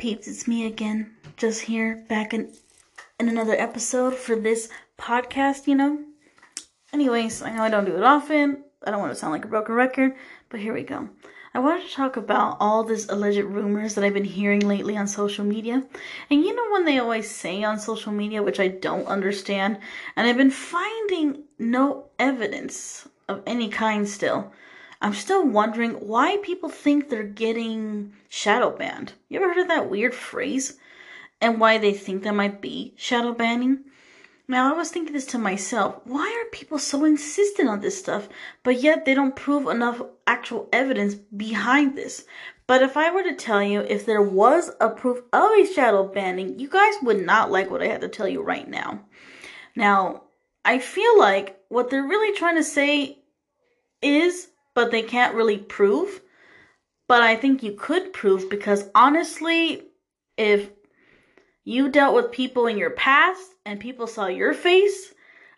peeps, it's me again, just here back in in another episode for this podcast, you know. Anyways, I know I don't do it often. I don't want to sound like a broken record, but here we go. I wanted to talk about all these alleged rumors that I've been hearing lately on social media. And you know when they always say on social media, which I don't understand, and I've been finding no evidence of any kind still. I'm still wondering why people think they're getting shadow banned. You ever heard of that weird phrase? And why they think that might be shadow banning? Now, I was thinking this to myself. Why are people so insistent on this stuff, but yet they don't prove enough actual evidence behind this? But if I were to tell you if there was a proof of a shadow banning, you guys would not like what I have to tell you right now. Now, I feel like what they're really trying to say is but they can't really prove. But I think you could prove because honestly, if you dealt with people in your past and people saw your face,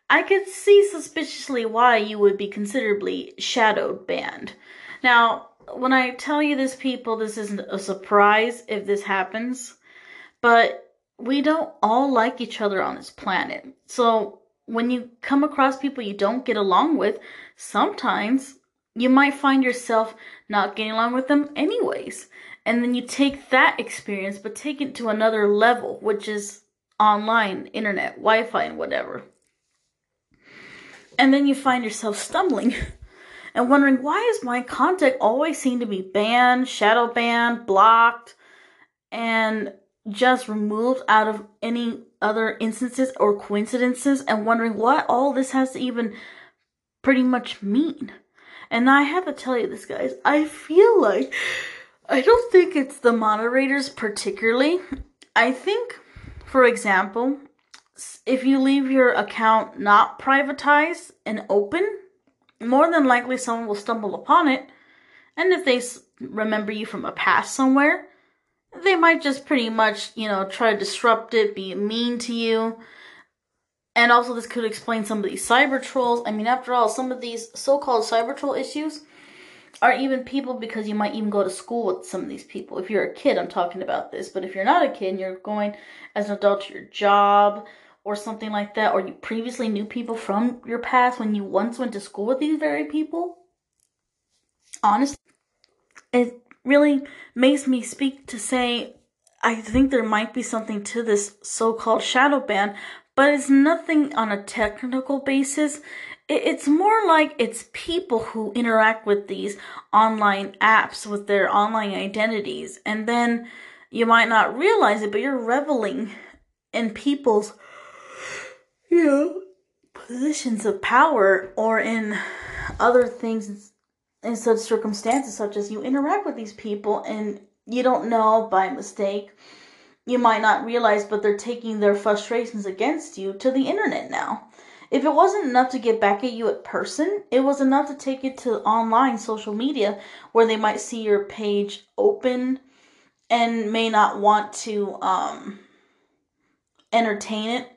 I could see suspiciously why you would be considerably shadowed banned. Now, when I tell you this, people, this isn't a surprise if this happens, but we don't all like each other on this planet. So when you come across people you don't get along with, sometimes you might find yourself not getting along with them anyways. And then you take that experience, but take it to another level, which is online, internet, Wi Fi, and whatever. And then you find yourself stumbling and wondering why is my contact always seem to be banned, shadow banned, blocked, and just removed out of any other instances or coincidences, and wondering what all this has to even pretty much mean. And I have to tell you this, guys. I feel like I don't think it's the moderators particularly. I think, for example, if you leave your account not privatized and open, more than likely someone will stumble upon it. And if they remember you from a past somewhere, they might just pretty much, you know, try to disrupt it, be mean to you, and also, this could explain some of these cyber trolls. I mean, after all, some of these so called cyber troll issues are even people because you might even go to school with some of these people. If you're a kid, I'm talking about this. But if you're not a kid and you're going as an adult to your job or something like that, or you previously knew people from your past when you once went to school with these very people, honestly, it really makes me speak to say I think there might be something to this so called shadow ban, but it's nothing on a technical basis. It's more like it's people who interact with these online apps with their online identities, and then you might not realize it, but you're reveling in people's, you know, positions of power or in other things in such circumstances, such as you interact with these people and you don't know by mistake you might not realize, but they're taking their frustrations against you to the internet now. If it wasn't enough to get back at you in person, it was enough to take it to online social media where they might see your page open and may not want to um, entertain it.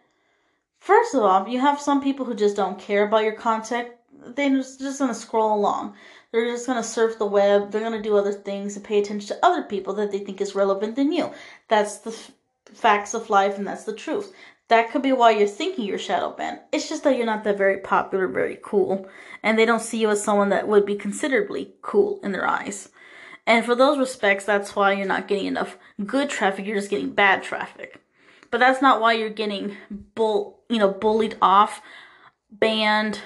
First of all, you have some people who just don't care about your content. They're just, just gonna scroll along. They're just going to surf the web. They're going to do other things and pay attention to other people that they think is relevant than you. That's the f- facts of life and that's the truth. That could be why you're thinking you're shadow banned. It's just that you're not that very popular, very cool, and they don't see you as someone that would be considerably cool in their eyes. And for those respects, that's why you're not getting enough good traffic. You're just getting bad traffic. But that's not why you're getting bull, you know, bullied off, banned,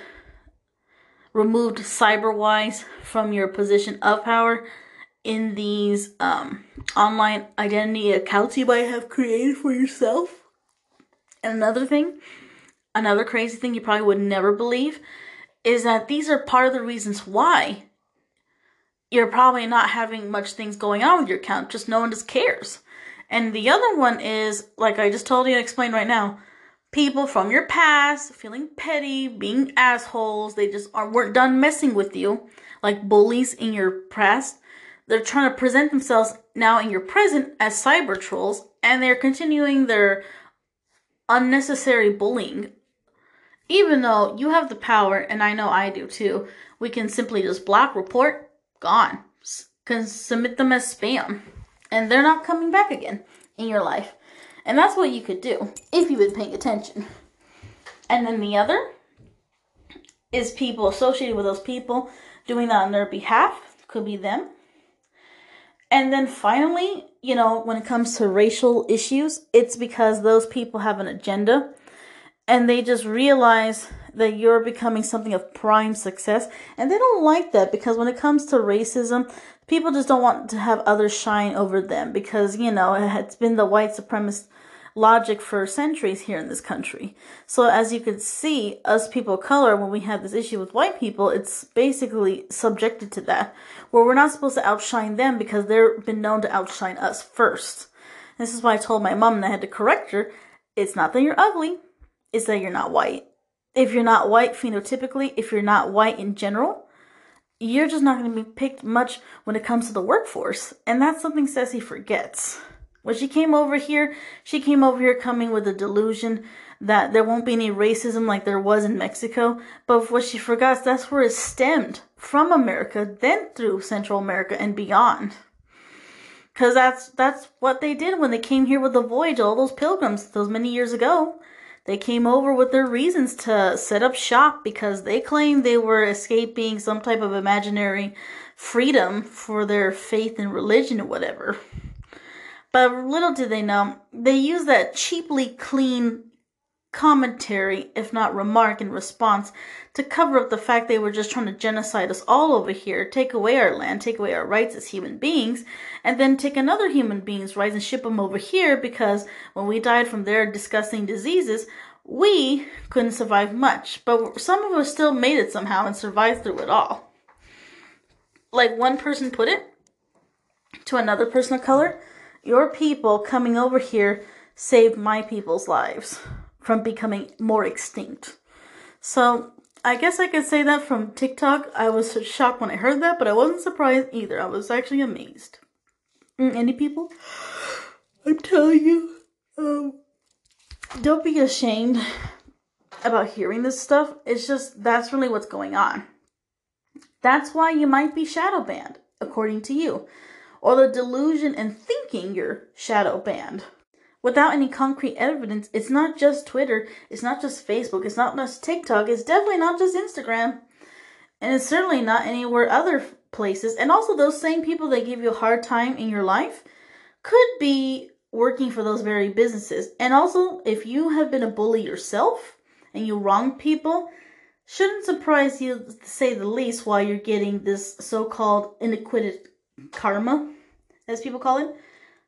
removed cyberwise from your position of power in these um, online identity accounts you might have created for yourself. And another thing, another crazy thing you probably would never believe is that these are part of the reasons why you're probably not having much things going on with your account, just no one just cares. And the other one is, like I just told you and explained right now, people from your past feeling petty, being assholes. They just are, weren't done messing with you, like bullies in your past. They're trying to present themselves now in your present as cyber trolls, and they're continuing their unnecessary bullying. Even though you have the power, and I know I do too, we can simply just block, report, gone. Can submit them as spam. and they're not coming back again in your life. And that's what you could do if you've been paying attention. And then the other is people associated with those people doing that on their behalf, could be them. And then finally, you know, when it comes to racial issues, it's because those people have an agenda and they just realize that you're becoming something of prime success. And they don't like that because when it comes to racism, people just don't want to have others shine over them because, you know, it's been the white supremacist logic for centuries here in this country. So as you can see, us people of color, when we have this issue with white people, it's basically subjected to that, where we're not supposed to outshine them because they've been known to outshine us first. This is why I told my mom and I had to correct her. It's not that you're ugly, it's that you're not white. If you're not white phenotypically, if you're not white in general, you're just not going to be picked much when it comes to the workforce. And that's something Ceci forgets. When she came over here, she came over here coming with a delusion that there won't be any racism like there was in Mexico. But what she forgot, that's where it stemmed from America, then through Central America and beyond. Cause that's that's what they did when they came here with the voyage, all those pilgrims, those many years ago. They came over with their reasons to set up shop because they claimed they were escaping some type of imaginary freedom for their faith and religion or whatever. But little did they know, they used that cheaply clean commentary, if not remark, in response to cover up the fact they were just trying to genocide us all over here, take away our land, take away our rights as human beings, and then take another human being's rights and ship them over here because when we died from their disgusting diseases, we couldn't survive much. But some of us still made it somehow and survived through it all. Like one person put it to another person of color, your people coming over here saved my people's lives from becoming more extinct. So I guess I could say that from TikTok. I was shocked when I heard that, but I wasn't surprised either. I was actually amazed. Mm, any people? I'm telling you, um, don't be ashamed about hearing this stuff. It's just that's really what's going on. That's why you might be shadow banned, according to you or the delusion and thinking you're shadow banned. Without any concrete evidence, it's not just Twitter, it's not just Facebook, it's not just TikTok, it's definitely not just Instagram. And it's certainly not anywhere other places. And also, those same people that give you a hard time in your life could be working for those very businesses. And also, if you have been a bully yourself and you wrong people, shouldn't surprise you to say the least why you're getting this so-called iniquitous karma, as people call it.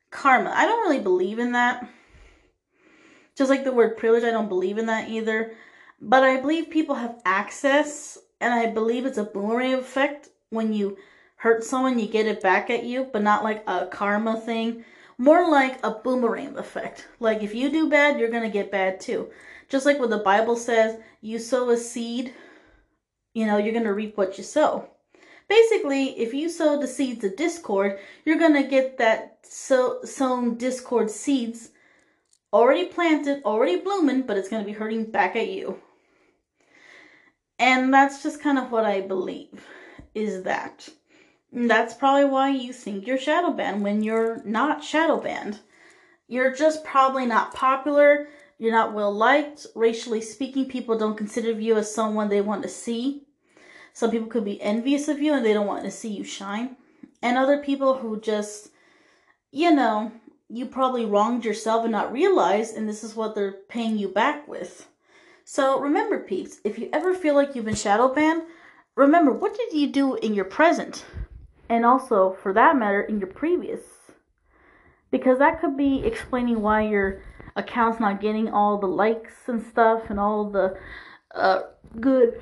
Karma. I don't really believe in that. Just like the word privilege, I don't believe in that either. But I believe people have access, and I believe it's a boomerang effect. When you hurt someone, you get it back at you, but not like a karma thing. More like a boomerang effect. Like if you do bad, you're going to get bad too. Just like what the Bible says, you sow a seed, you know, you're going to reap what you sow. Basically, if you sow the seeds of discord, you're going to get that so, sown discord seeds already planted, already blooming, but it's going to be hurting back at you. And that's just kind of what I believe is that. And that's probably why you think you're shadow banned when you're not shadow banned. You're just probably not popular. You're not well liked. Racially speaking, people don't consider you as someone they want to see. Some people could be envious of you and they don't want to see you shine. And other people who just, you know, you probably wronged yourself and not realized, and this is what they're paying you back with. So remember, peeps, if you ever feel like you've been shadow banned, remember what did you do in your present? And also, for that matter, in your previous. Because that could be explaining why your account's not getting all the likes and stuff and all the uh, good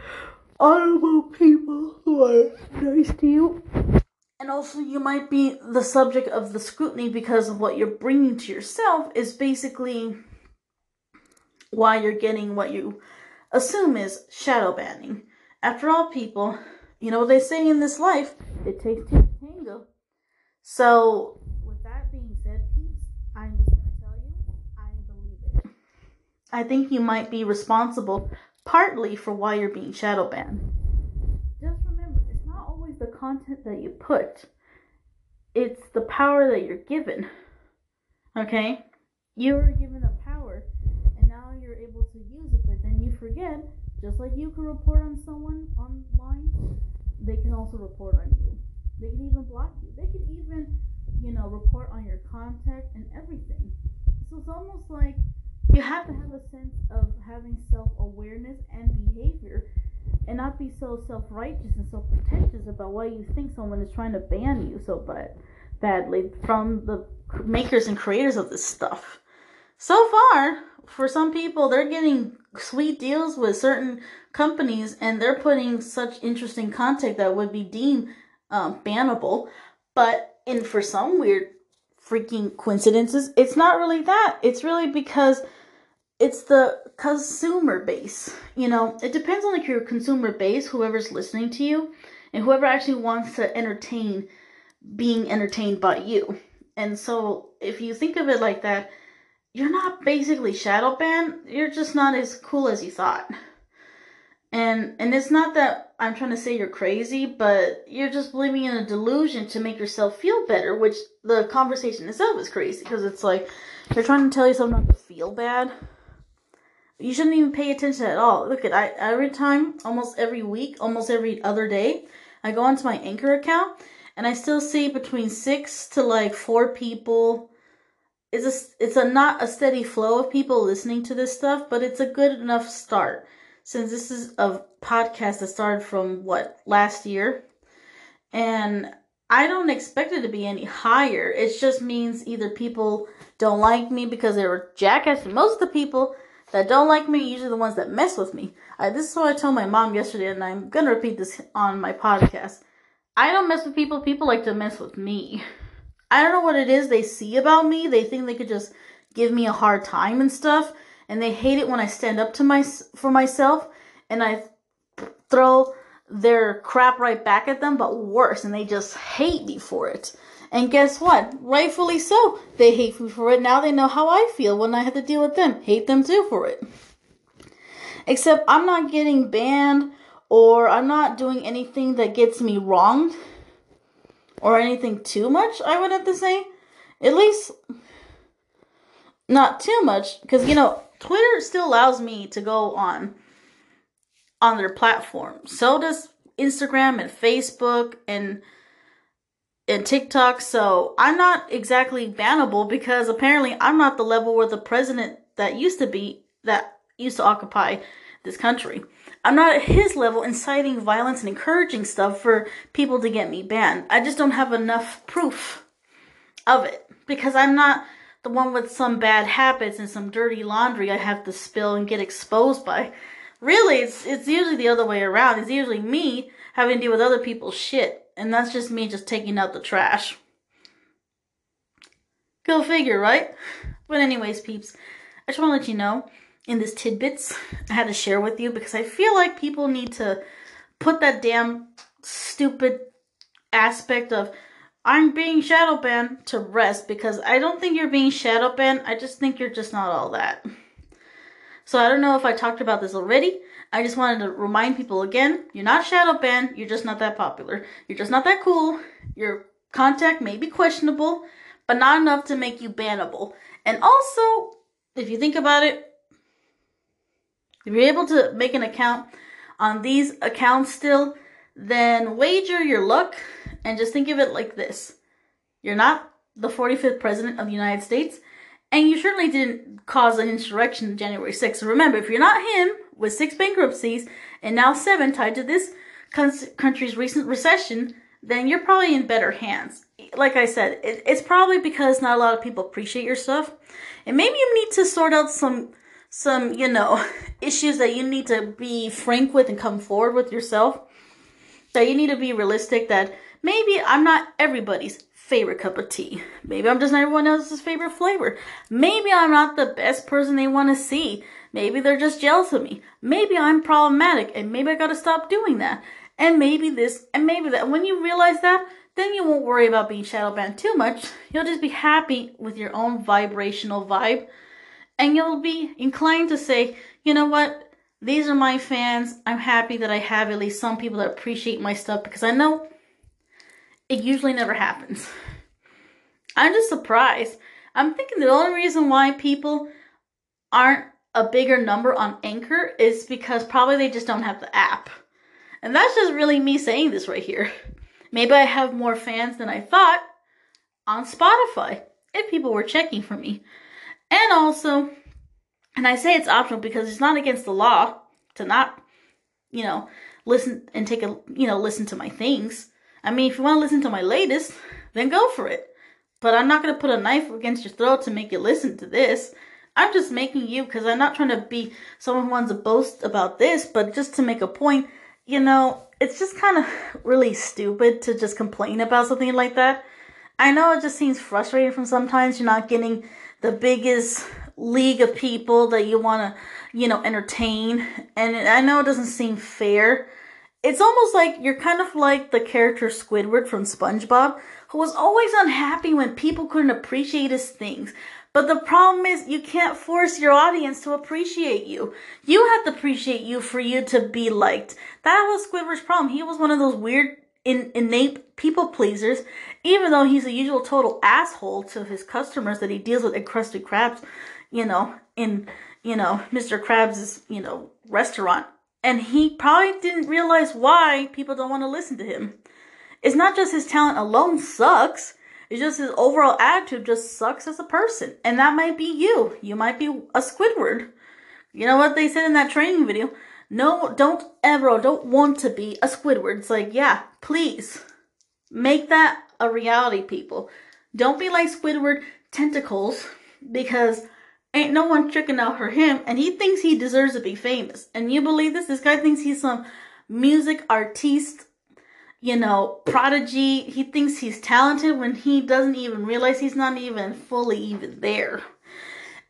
honorable people who are nice to you. And also, you might be the subject of the scrutiny because of what you're bringing to yourself is basically why you're getting what you assume is shadow banning. After all, people, you know what they say in this life, it takes two to tango. So, with that being said, I'm just going to tell you, I believe it. I think you might be responsible partly for why you're being shadow banned. Just remember, it's not always the content that you put. it's the power that you're given. Okay? You were given the power, and now you're able to use it, but then you forget, just like you can report on someone online, they can also report on you. They can even block you. They can even, you know, report on your contact and everything. So it's almost like you have to have a sense of having self awareness and behavior and not be so self righteous and so pretentious about why you think someone is trying to ban you so bad, badly from the makers and creators of this stuff. So far, for some people, they're getting sweet deals with certain companies and they're putting such interesting content that would be deemed um, bannable. But in for some weird freaking coincidences, it's not really that. It's really because it's the consumer base. You know, it depends on like your consumer base, whoever's listening to you, and whoever actually wants to entertain being entertained by you. And so if you think of it like that, you're not basically shadow banned, you're just not as cool as you thought. And and it's not that I'm trying to say you're crazy, but you're just believing in a delusion to make yourself feel better, which the conversation itself is crazy because it's like you're trying to tell yourself not to feel bad you shouldn't even pay attention at all. Look at I every time, almost every week, almost every other day, I go onto my Anchor account and I still see between six to like four people. It's a it's a not a steady flow of people listening to this stuff, but it's a good enough start. Since this is a podcast that started from what last year, and I don't expect it to be any higher. It just means either people don't like me because they were jackass. Most of the people that don't like me usually the ones that mess with me. I, this is what I told my mom yesterday, and I'm gonna repeat this on my podcast. I don't mess with people. People like to mess with me. I don't know what it is they see about me. They think they could just give me a hard time and stuff, and they hate it when I stand up to my for myself and I throw their crap right back at them, but worse, and they just hate me for it. And guess what? Rightfully so. They hate me for it. Now they know how I feel when I have to deal with them. Hate them too for it. Except I'm not getting banned or I'm not doing anything that gets me wronged or anything too much, I would have to say. At least not too much because you know, Twitter still allows me to go on on their platform. So does Instagram and Facebook and and TikTok, so I'm not exactly bannable because apparently I'm not the level where the president that used to be that used to occupy this country. I'm not at his level inciting violence and encouraging stuff for people to get me banned. I just don't have enough proof of it because I'm not the one with some bad habits and some dirty laundry I have to spill and get exposed by. Really, it's it's usually the other way around. It's usually me having to deal with other people's shit and that's just me just taking out the trash. Go figure, right? But anyways, peeps, I just want to let you know in this tidbits I had to share with you because I feel like people need to put that damn stupid aspect of I'm being shadow banned to rest because I don't think you're being shadow banned. I just think you're just not all that. So I don't know if I talked about this already, I just wanted to remind people again, you're not shadow banned, you're just not that popular. You're just not that cool. Your contact may be questionable, but not enough to make you bannable. And also, if you think about it, if you're able to make an account on these accounts still, then wager your luck and just think of it like this. You're not the 45th president of the United States, and you certainly didn't cause an insurrection January 6th. So remember, if you're not him, with six bankruptcies and now seven tied to this country's recent recession, then you're probably in better hands. Like I said, it, it's probably because not a lot of people appreciate your stuff, and maybe you need to sort out some some you know issues that you need to be frank with and come forward with yourself. That you need to be realistic. That maybe I'm not everybody's favorite cup of tea. Maybe I'm just not everyone else's favorite flavor. Maybe I'm not the best person they want to see. Maybe they're just jealous of me. Maybe I'm problematic and maybe I gotta stop doing that. And maybe this and maybe that. When you realize that, then you won't worry about being shadow banned too much. You'll just be happy with your own vibrational vibe. And you'll be inclined to say, you know what? These are my fans. I'm happy that I have at least some people that appreciate my stuff because I know it usually never happens. I'm just surprised. I'm thinking the only reason why people aren't a bigger number on Anchor is because probably they just don't have the app. And that's just really me saying this right here. Maybe I have more fans than I thought on Spotify if people were checking for me. And also, and I say it's optional because it's not against the law to not, you know, listen and take a, you know, listen to my things. I mean, if you want to listen to my latest, then go for it. But I'm not going to put a knife against your throat to make you listen to this. I'm just making you because I'm not trying to be someone who wants to boast about this, but just to make a point, you know, it's just kind of really stupid to just complain about something like that. I know it just seems frustrating from sometimes you're not getting the biggest league of people that you want to, you know, entertain. And I know it doesn't seem fair. It's almost like you're kind of like the character Squidward from SpongeBob, who was always unhappy when people couldn't appreciate his things. But the problem is you can't force your audience to appreciate you. You have to appreciate you for you to be liked. That was Squidward's problem. He was one of those weird in, innate people pleasers, even though he's a usual total asshole to his customers that he deals with at Krusty Krabs, you know, in you know Mr. Krabs' you know restaurant, and he probably didn't realize why people don't want to listen to him. It's not just his talent alone sucks. It's just his overall attitude just sucks as a person. And that might be you. You might be a Squidward. You know what they said in that training video? No, don't ever, don't want to be a Squidward. It's like, yeah, please make that a reality, people. Don't be like Squidward tentacles because ain't no one tricking out for him and he thinks he deserves to be famous. And you believe this? This guy thinks he's some music artiste you know, prodigy. He thinks he's talented when he doesn't even realize he's not even fully even there.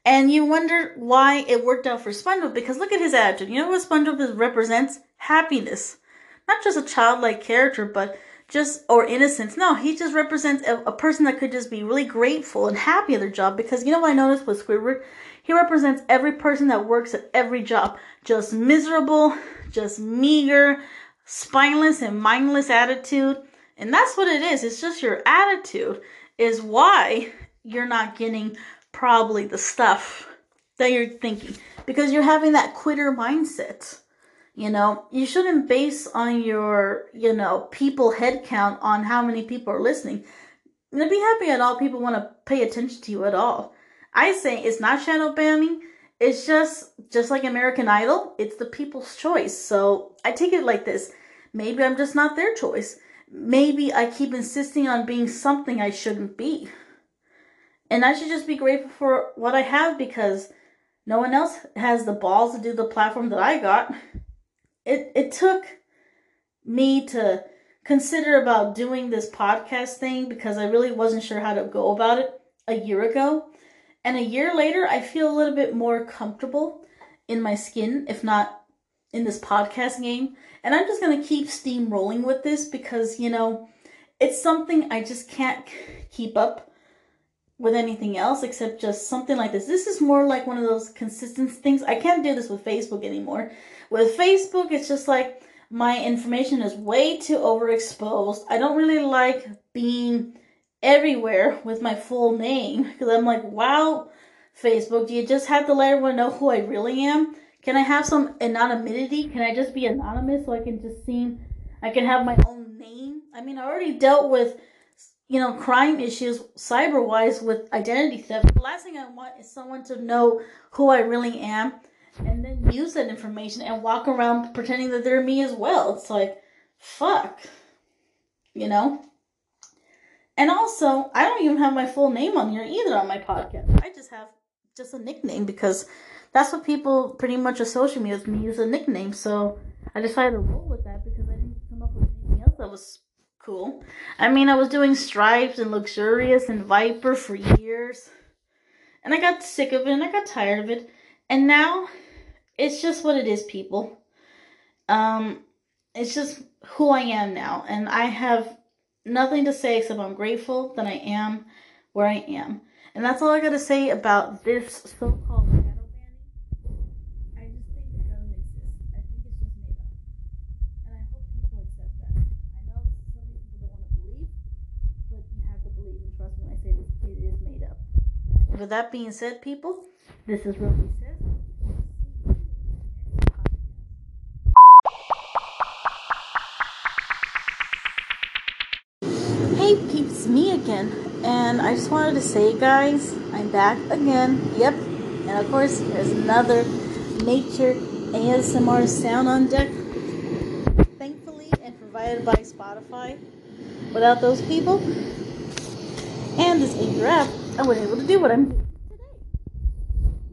And you wonder why it worked out for SpongeBob because look at his attitude. You know what SpongeBob represents? Happiness. Not just a childlike character, but just or innocence. No, he just represents a, a, person that could just be really grateful and happy at their job. Because you know what I noticed with Squidward? He represents every person that works at every job. Just miserable, just meager, spineless and mindless attitude. And that's what it is. It's just your attitude is why you're not getting probably the stuff that you're thinking because you're having that quitter mindset. You know, you shouldn't base on your, you know, people head count on how many people are listening. And be happy at all people want to pay attention to you at all. I say it's not shadow banning. It's just just like American Idol, it's the people's choice. So I take it like this. Maybe I'm just not their choice. Maybe I keep insisting on being something I shouldn't be. And I should just be grateful for what I have because no one else has the balls to do the platform that I got. It it took me to consider about doing this podcast thing because I really wasn't sure how to go about it a year ago. And a year later, I feel a little bit more comfortable in my skin, if not in this podcast game. And I'm just going to keep steamrolling with this because, you know, it's something I just can't keep up with anything else except just something like this. This is more like one of those consistent things. I can't do this with Facebook anymore. With Facebook, it's just like my information is way too overexposed. I don't really like being everywhere with my full name because I'm like, wow, Facebook, do you just have to let everyone know who I really am? Can I have some anonymity? Can I just be anonymous so I can just seem I can have my own name? I mean, I already dealt with you know crime issues cyber wise with identity theft. The last thing I want is someone to know who I really am and then use that information and walk around pretending that they're me as well. It's like fuck. You know? And also, I don't even have my full name on here either on my podcast. I just have just a nickname because that's what people pretty much associate me with me as a nickname. So I decided to roll with that because I didn't come up with anything else that was cool. I mean, I was doing Stripes and Luxurious and Viper for years. And I got sick of it and I got tired of it. And now it's just what it is, people. Um, it's just who I am now. And I have nothing to say except I'm grateful that I am where I am. And that's all I got to say about this so called shadow banning. I just think it doesn't exist. I think it's just made up. And I hope people accept that. I know some people don't wanna believe, but you have to believe and trust me when I say this. It is made up. With that being said, people, this is Rosy Says. Hey peeps, me again. And I just wanted to say, guys, I'm back again. Yep. And of course, there's another nature ASMR sound on deck. Thankfully, and provided by Spotify. Without those people and this Anchor app, I wasn't able to do what I'm doing today.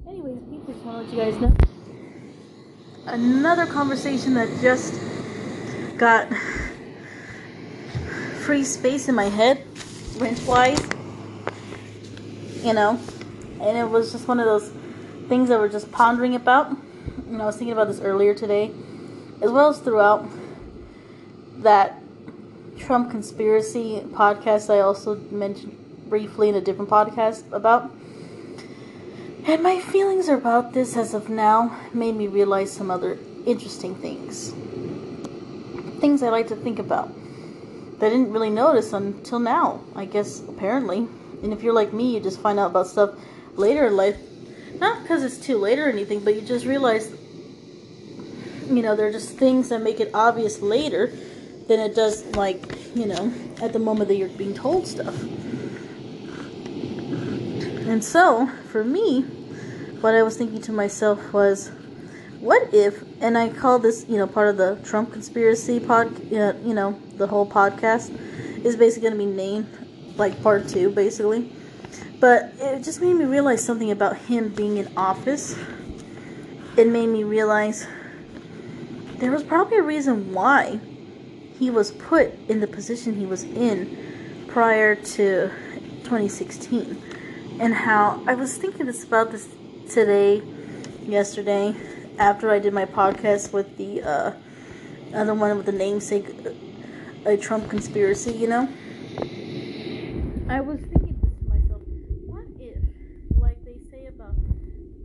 Anyways, people, just want to let you guys know another conversation that just got free space in my head, rent wise. You know, and it was just one of those things that we're just pondering about. And I was thinking about this earlier today, as well as throughout that Trump conspiracy podcast I also mentioned briefly in a different podcast about. And my feelings about this as of now made me realize some other interesting things. Things I like to think about that I didn't really notice until now, I guess, apparently. And if you're like me, you just find out about stuff later in life. Not because it's too late or anything, but you just realize, you know, there are just things that make it obvious later than it does, like, you know, at the moment that you're being told stuff. And so, for me, what I was thinking to myself was, what if, and I call this, you know, part of the Trump conspiracy pod, uh, you know, the whole podcast is basically going to be named like part two, basically. But it just made me realize something about him being in office. It made me realize there was probably a reason why he was put in the position he was in prior to 2016. And how I was thinking this about this today, yesterday, after I did my podcast with the uh, other one with the namesake, a Trump conspiracy, you know? I was thinking this to myself, what if, like they say about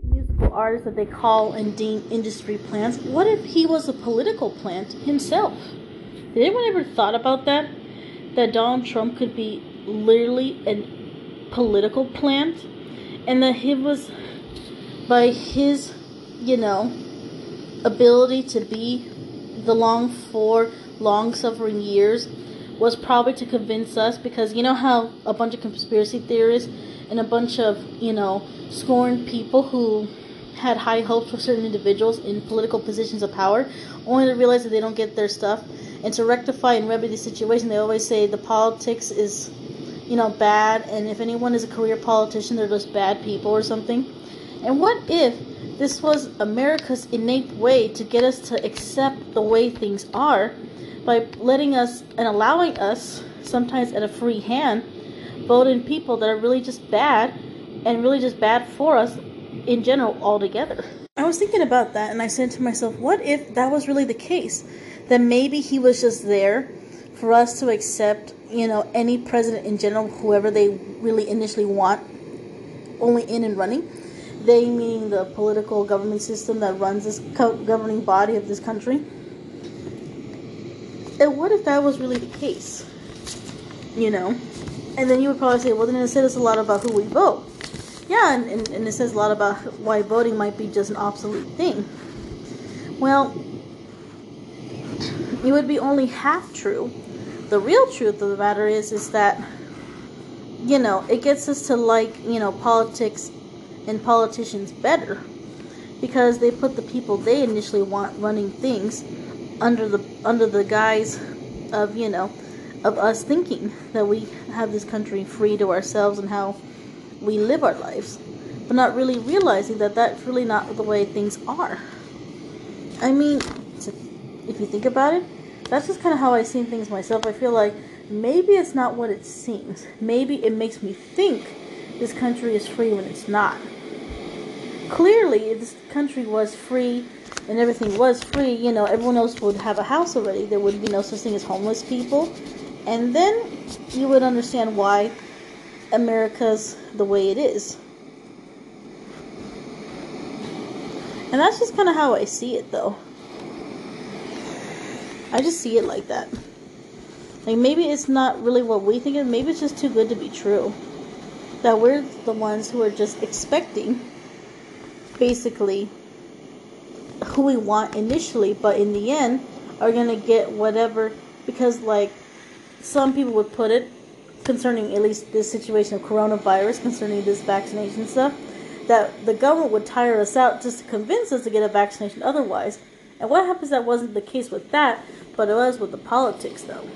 musical artists that they call and deem industry plants, what if he was a political plant himself? Did anyone ever thought about that? That Donald Trump could be literally a political plant? And that he was, by his, you know, ability to be the long for long suffering years was probably to convince us because you know how a bunch of conspiracy theorists and a bunch of, you know, scorned people who had high hopes for certain individuals in political positions of power only to realize that they don't get their stuff. And to rectify and remedy the situation they always say the politics is you know bad and if anyone is a career politician they're just bad people or something. And what if this was america's innate way to get us to accept the way things are by letting us and allowing us, sometimes at a free hand, vote in people that are really just bad and really just bad for us in general altogether. I was thinking about that and I said to myself, what if that was really the case? That maybe he was just there for us to accept, you know, any president in general, whoever they really initially want, only in and running. They meaning the political government system that runs this governing body of this country and what if that was really the case? You know? And then you would probably say, well, then it says a lot about who we vote. Yeah, and, and, and it says a lot about why voting might be just an obsolete thing. Well, it would be only half true. The real truth of the matter is, is that, you know, it gets us to like, you know, politics and politicians better because they put the people they initially want running things under the under the guise of you know of us thinking that we have this country free to ourselves and how we live our lives but not really realizing that that's really not the way things are. I mean if you think about it that's just kind of how i see things myself. I feel like maybe it's not what it seems. Maybe it makes me think this country is free when it's not clearly this country was free and everything was free, you know, everyone else would have a house already. There would be no such thing as homeless people. And then you would understand why America's the way it is. And that's just kind of how I see it, though. I just see it like that. Like, maybe it's not really what we think of, maybe it's just too good to be true. That we're the ones who are just expecting basically who we want initially, but in the end are going to get whatever because like some people would put it concerning at least this situation of coronavirus concerning this vaccination stuff that the government would tire us out just to convince us to get a vaccination otherwise. And what happens that wasn't the case with that, but it was with the politics though.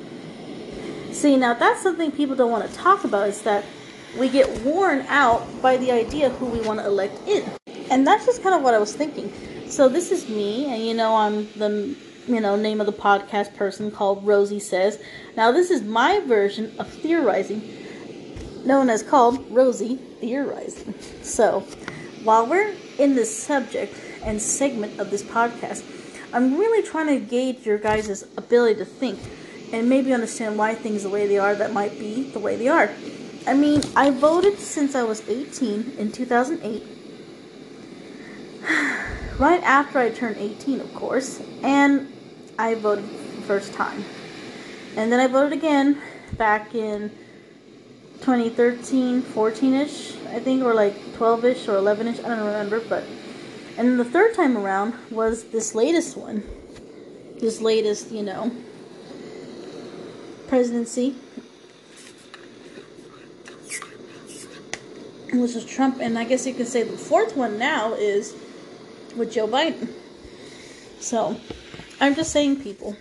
See, now that's something people don't want to talk about is that we get worn out by the idea who we want to elect in. And that's just kind of what I was thinking. So this is me, and you know I'm the you know name of the podcast person called Rosy Says. Now this is my version of theorizing, known as called Rosy Theorizing. So while we're in this subject and segment of this podcast, I'm really trying to gauge your guys' ability to think and maybe understand why things the way they are that might be the way they are. I mean, I voted since I was 18 in 2008. right after I turned 18, of course, and I voted first time. And then I voted again back in 2013, 14ish, I think, or like 12ish or 11ish, I don't remember, but and the third time around was this latest one. This latest, you know, presidency. Which is Trump, and I guess you could say the fourth one now is with Joe Biden. So, I'm just saying, people.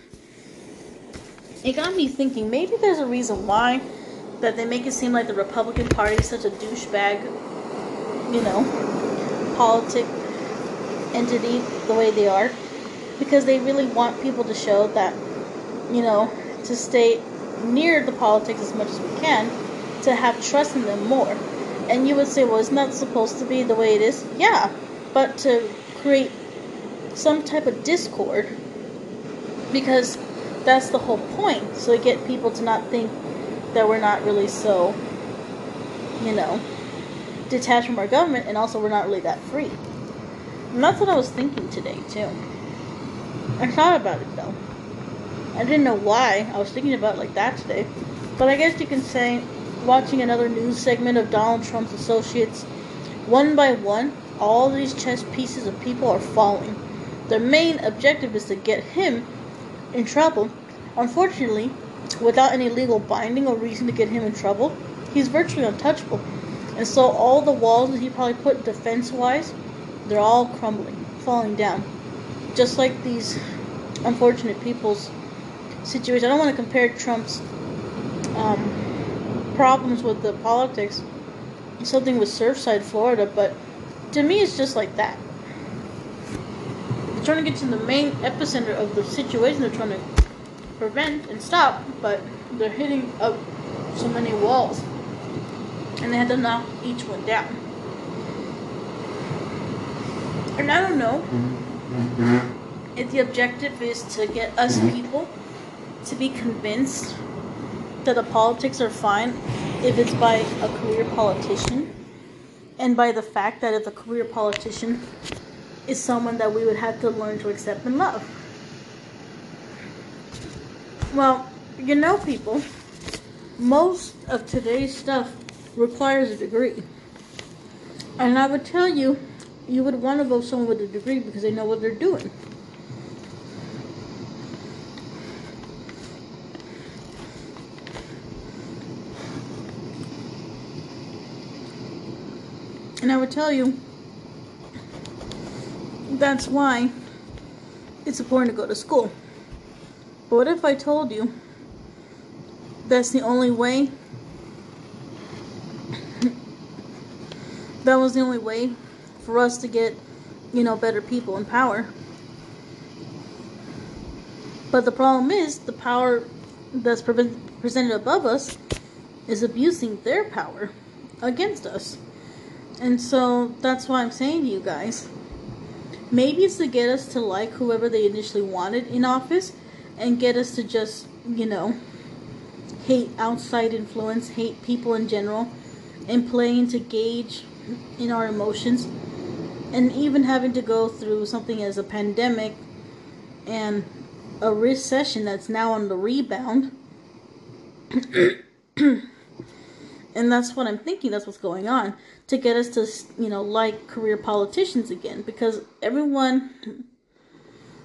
It got me thinking maybe there's a reason why that they make it seem like the Republican Party is such a douchebag, you know, politic entity the way they are. Because they really want people to show that, you know, to stay near the politics as much as we can, to have trust in them more. And you would say, well, it's not supposed to be the way it is. Yeah, but to create some type of discord, because that's the whole point. So to get people to not think that we're not really so, you know, detached from our government, and also we're not really that free. And that's what I was thinking today, too. I thought about it, though. I didn't know why I was thinking about it like that today. But I guess you can say, watching another news segment of Donald Trump's associates, one by one, all these chess pieces of people are falling. Their main objective is to get him in trouble. Unfortunately, without any legal binding or reason to get him in trouble, he's virtually untouchable. And so all the walls that he probably put defense wise, they're all crumbling, falling down. Just like these unfortunate people's situation. I don't want to compare Trump's um, problems with the politics, something with Surfside, Florida, but to me it's just like that. They're trying to get to the main epicenter of the situation they're trying to prevent and stop, but they're hitting up so many walls. And they had to knock each one down. And I don't know mm-hmm. Mm-hmm. if the objective is to get us mm-hmm. people to be convinced that the politics are fine if it's by a career politician and by the fact that if a career politician is someone that we would have to learn to accept and love. Well, you know, people, most of today's stuff requires a degree. And I would tell you, you would want to vote someone with a degree because they know what they're doing. And I would tell you that's why it's important to go to school. But what if I told you that's the only way? that was the only way for us to get, you know, better people in power. But the problem is the power that's pre- presented above us is abusing their power against us. And so that's why I'm saying to you guys maybe it's to get us to like whoever they initially wanted in office and get us to just, you know, hate outside influence, hate people in general, and playing to gauge in our emotions, and even having to go through something as a pandemic and a recession that's now on the rebound. And that's what I'm thinking, that's what's going on to get us to, you know, like career politicians again. Because everyone,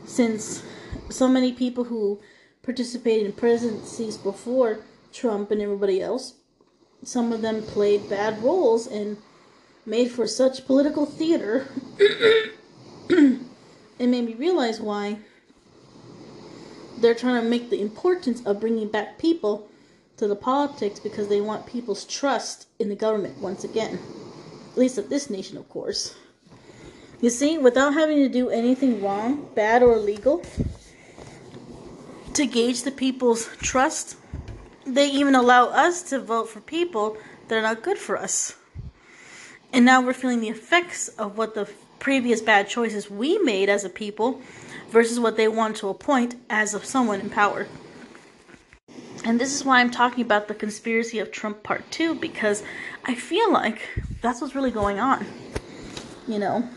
since so many people who participated in presidencies before Trump and everybody else, some of them played bad roles and made for such political theater. it made me realize why they're trying to make the importance of bringing back people to the politics because they want people's trust in the government once again. At least of this nation, of course. You see, without having to do anything wrong, bad, or illegal, to gauge the people's trust, they even allow us to vote for people that are not good for us. And now we're feeling the effects of what the previous bad choices we made as a people versus what they want to appoint as of someone in power. And this is why I'm talking about the conspiracy of Trump part 2 because I feel like that's what's really going on. You know,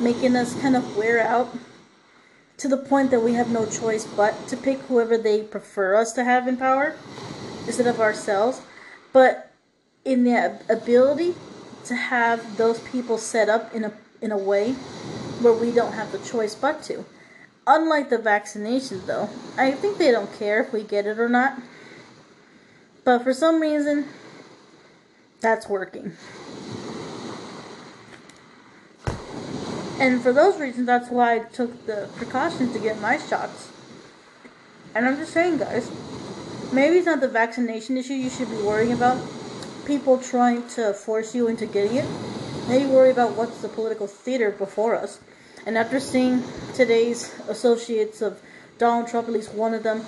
making us kind of wear out to the point that we have no choice but to pick whoever they prefer us to have in power instead of ourselves. But in the ability to have those people set up in a in a way where we don't have the choice but to. Unlike the vaccination, though, I think they don't care if we get it or not. But for some reason, that's working. And for those reasons, that's why I took the precautions to get my shots. And I'm just saying, guys, maybe it's not the vaccination issue you should be worrying about. People trying to force you into getting it Maybe worry about what's the political theater before us. And after seeing today's associates of Donald Trump, at least one of them,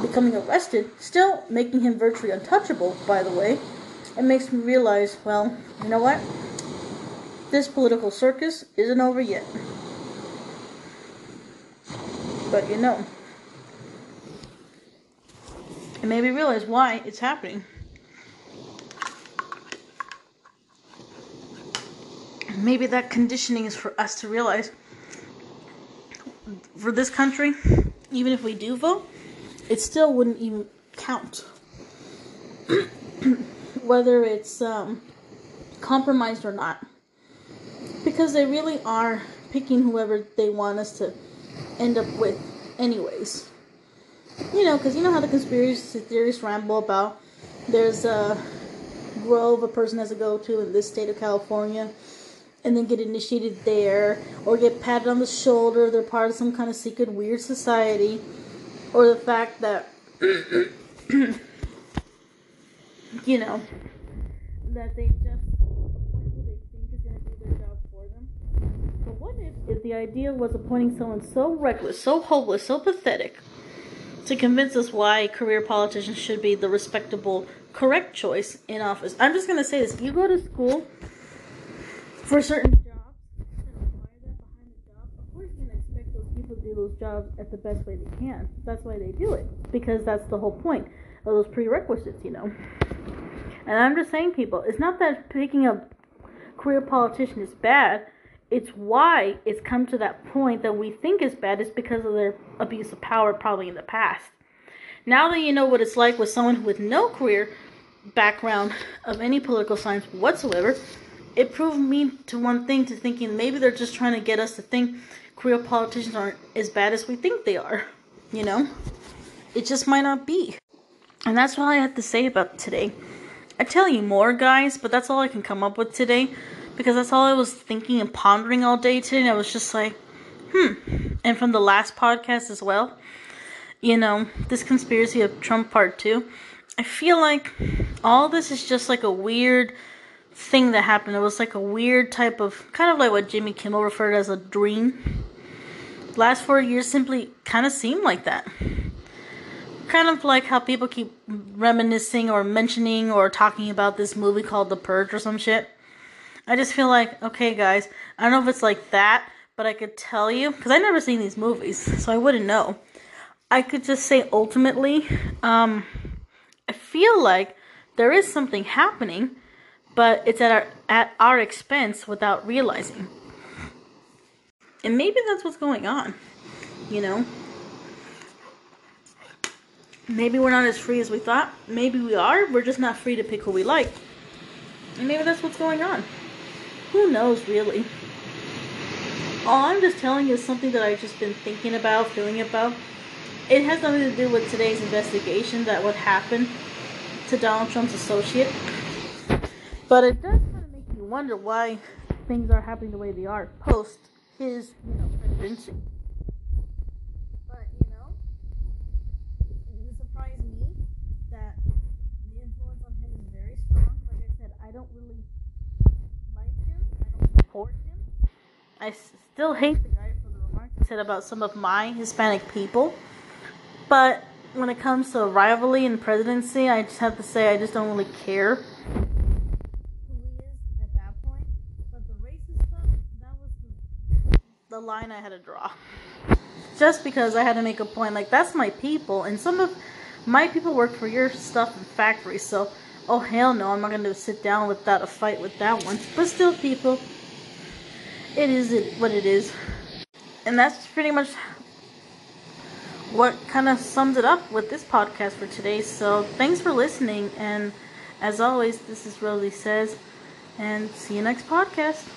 becoming arrested, still making him virtually untouchable, by the way, it makes me realize, well, you know what? This political circus isn't over yet. But you know, it made me realize why it's happening. maybe that conditioning is for us to realize for this country, even if we do vote, it still wouldn't even count. Whether it's um, compromised or not. Because they really are picking whoever they want us to end up with, anyways. You know, because you know how the conspiracy theorists ramble about there's a grove a person has to go to in this state of California and then get initiated there, or get patted on the shoulder, they're part of some kind of secret weird society, or the fact that, you know, that they just appoint who they think is going to do their job for them. But what if, if the idea was appointing someone so reckless, so hopeless, so pathetic, to convince us why career politicians should be the respectable, correct choice in office? I'm just going to say this. You go to school for certain jobs that require that behind the job, of course you're gonna expect those people to do those jobs at the best way they can. That's why they do it. Because that's the whole point of those prerequisites, you know. And I'm just saying people, it's not that picking a career politician is bad. It's why it's come to that point that we think is bad is because of their abuse of power probably in the past. Now that you know what it's like with someone with no career background of any political science whatsoever, it proved me to one thing to thinking maybe they're just trying to get us to think career politicians aren't as bad as we think they are. You know? It just might not be. And that's all I had to say about today. I tell you more, guys, but that's all I can come up with today because that's all I was thinking and pondering all day today. And I was just like, hmm. And from the last podcast as well, you know, this conspiracy of Trump part two, I feel like all this is just like a weird thing that happened. It was like a weird type of, kind of like what Jimmy Kimmel referred as a dream. Last four years simply kind of seemed like that. Kind of like how people keep reminiscing or mentioning or talking about this movie called The Purge or some shit. I just feel like, okay, guys, I don't know if it's like that, but I could tell you, because I've never seen these movies, so I wouldn't know. I could just say ultimately, um, I feel like there is something happening but it's at our at our expense without realizing. And maybe that's what's going on, you know. maybe we're not as free as we thought. Maybe we are. We're just not free to pick who we like. And maybe that's what's going on. Who knows, really? All I'm just telling you is something that I've just been thinking about, feeling about. It has nothing to do with today's investigation that what happened to Donald Trump's associate. But it does kind of make you wonder why things are happening the way they are post his, you know, presidency. But, you know, it me that the influence on him is very strong. Like I said, I don't really like him. I don't support him. I still hate the guy for the remarks he said about some of my Hispanic people. But when it comes to rivalry and presidency, I just have to say I just don't really care who he is at that point. But the racist stuff, that was the, line I had to draw. Just because I had to make a point, like that's my people, and some of my people work for your stuff in factories, so oh hell no, I'm not gonna sit down without a fight with that one. But still, people, it is what it is, and that's pretty much what kind of sums it up with this podcast for today. So thanks for listening, and as always, this is Rosy Says, and see you next podcast.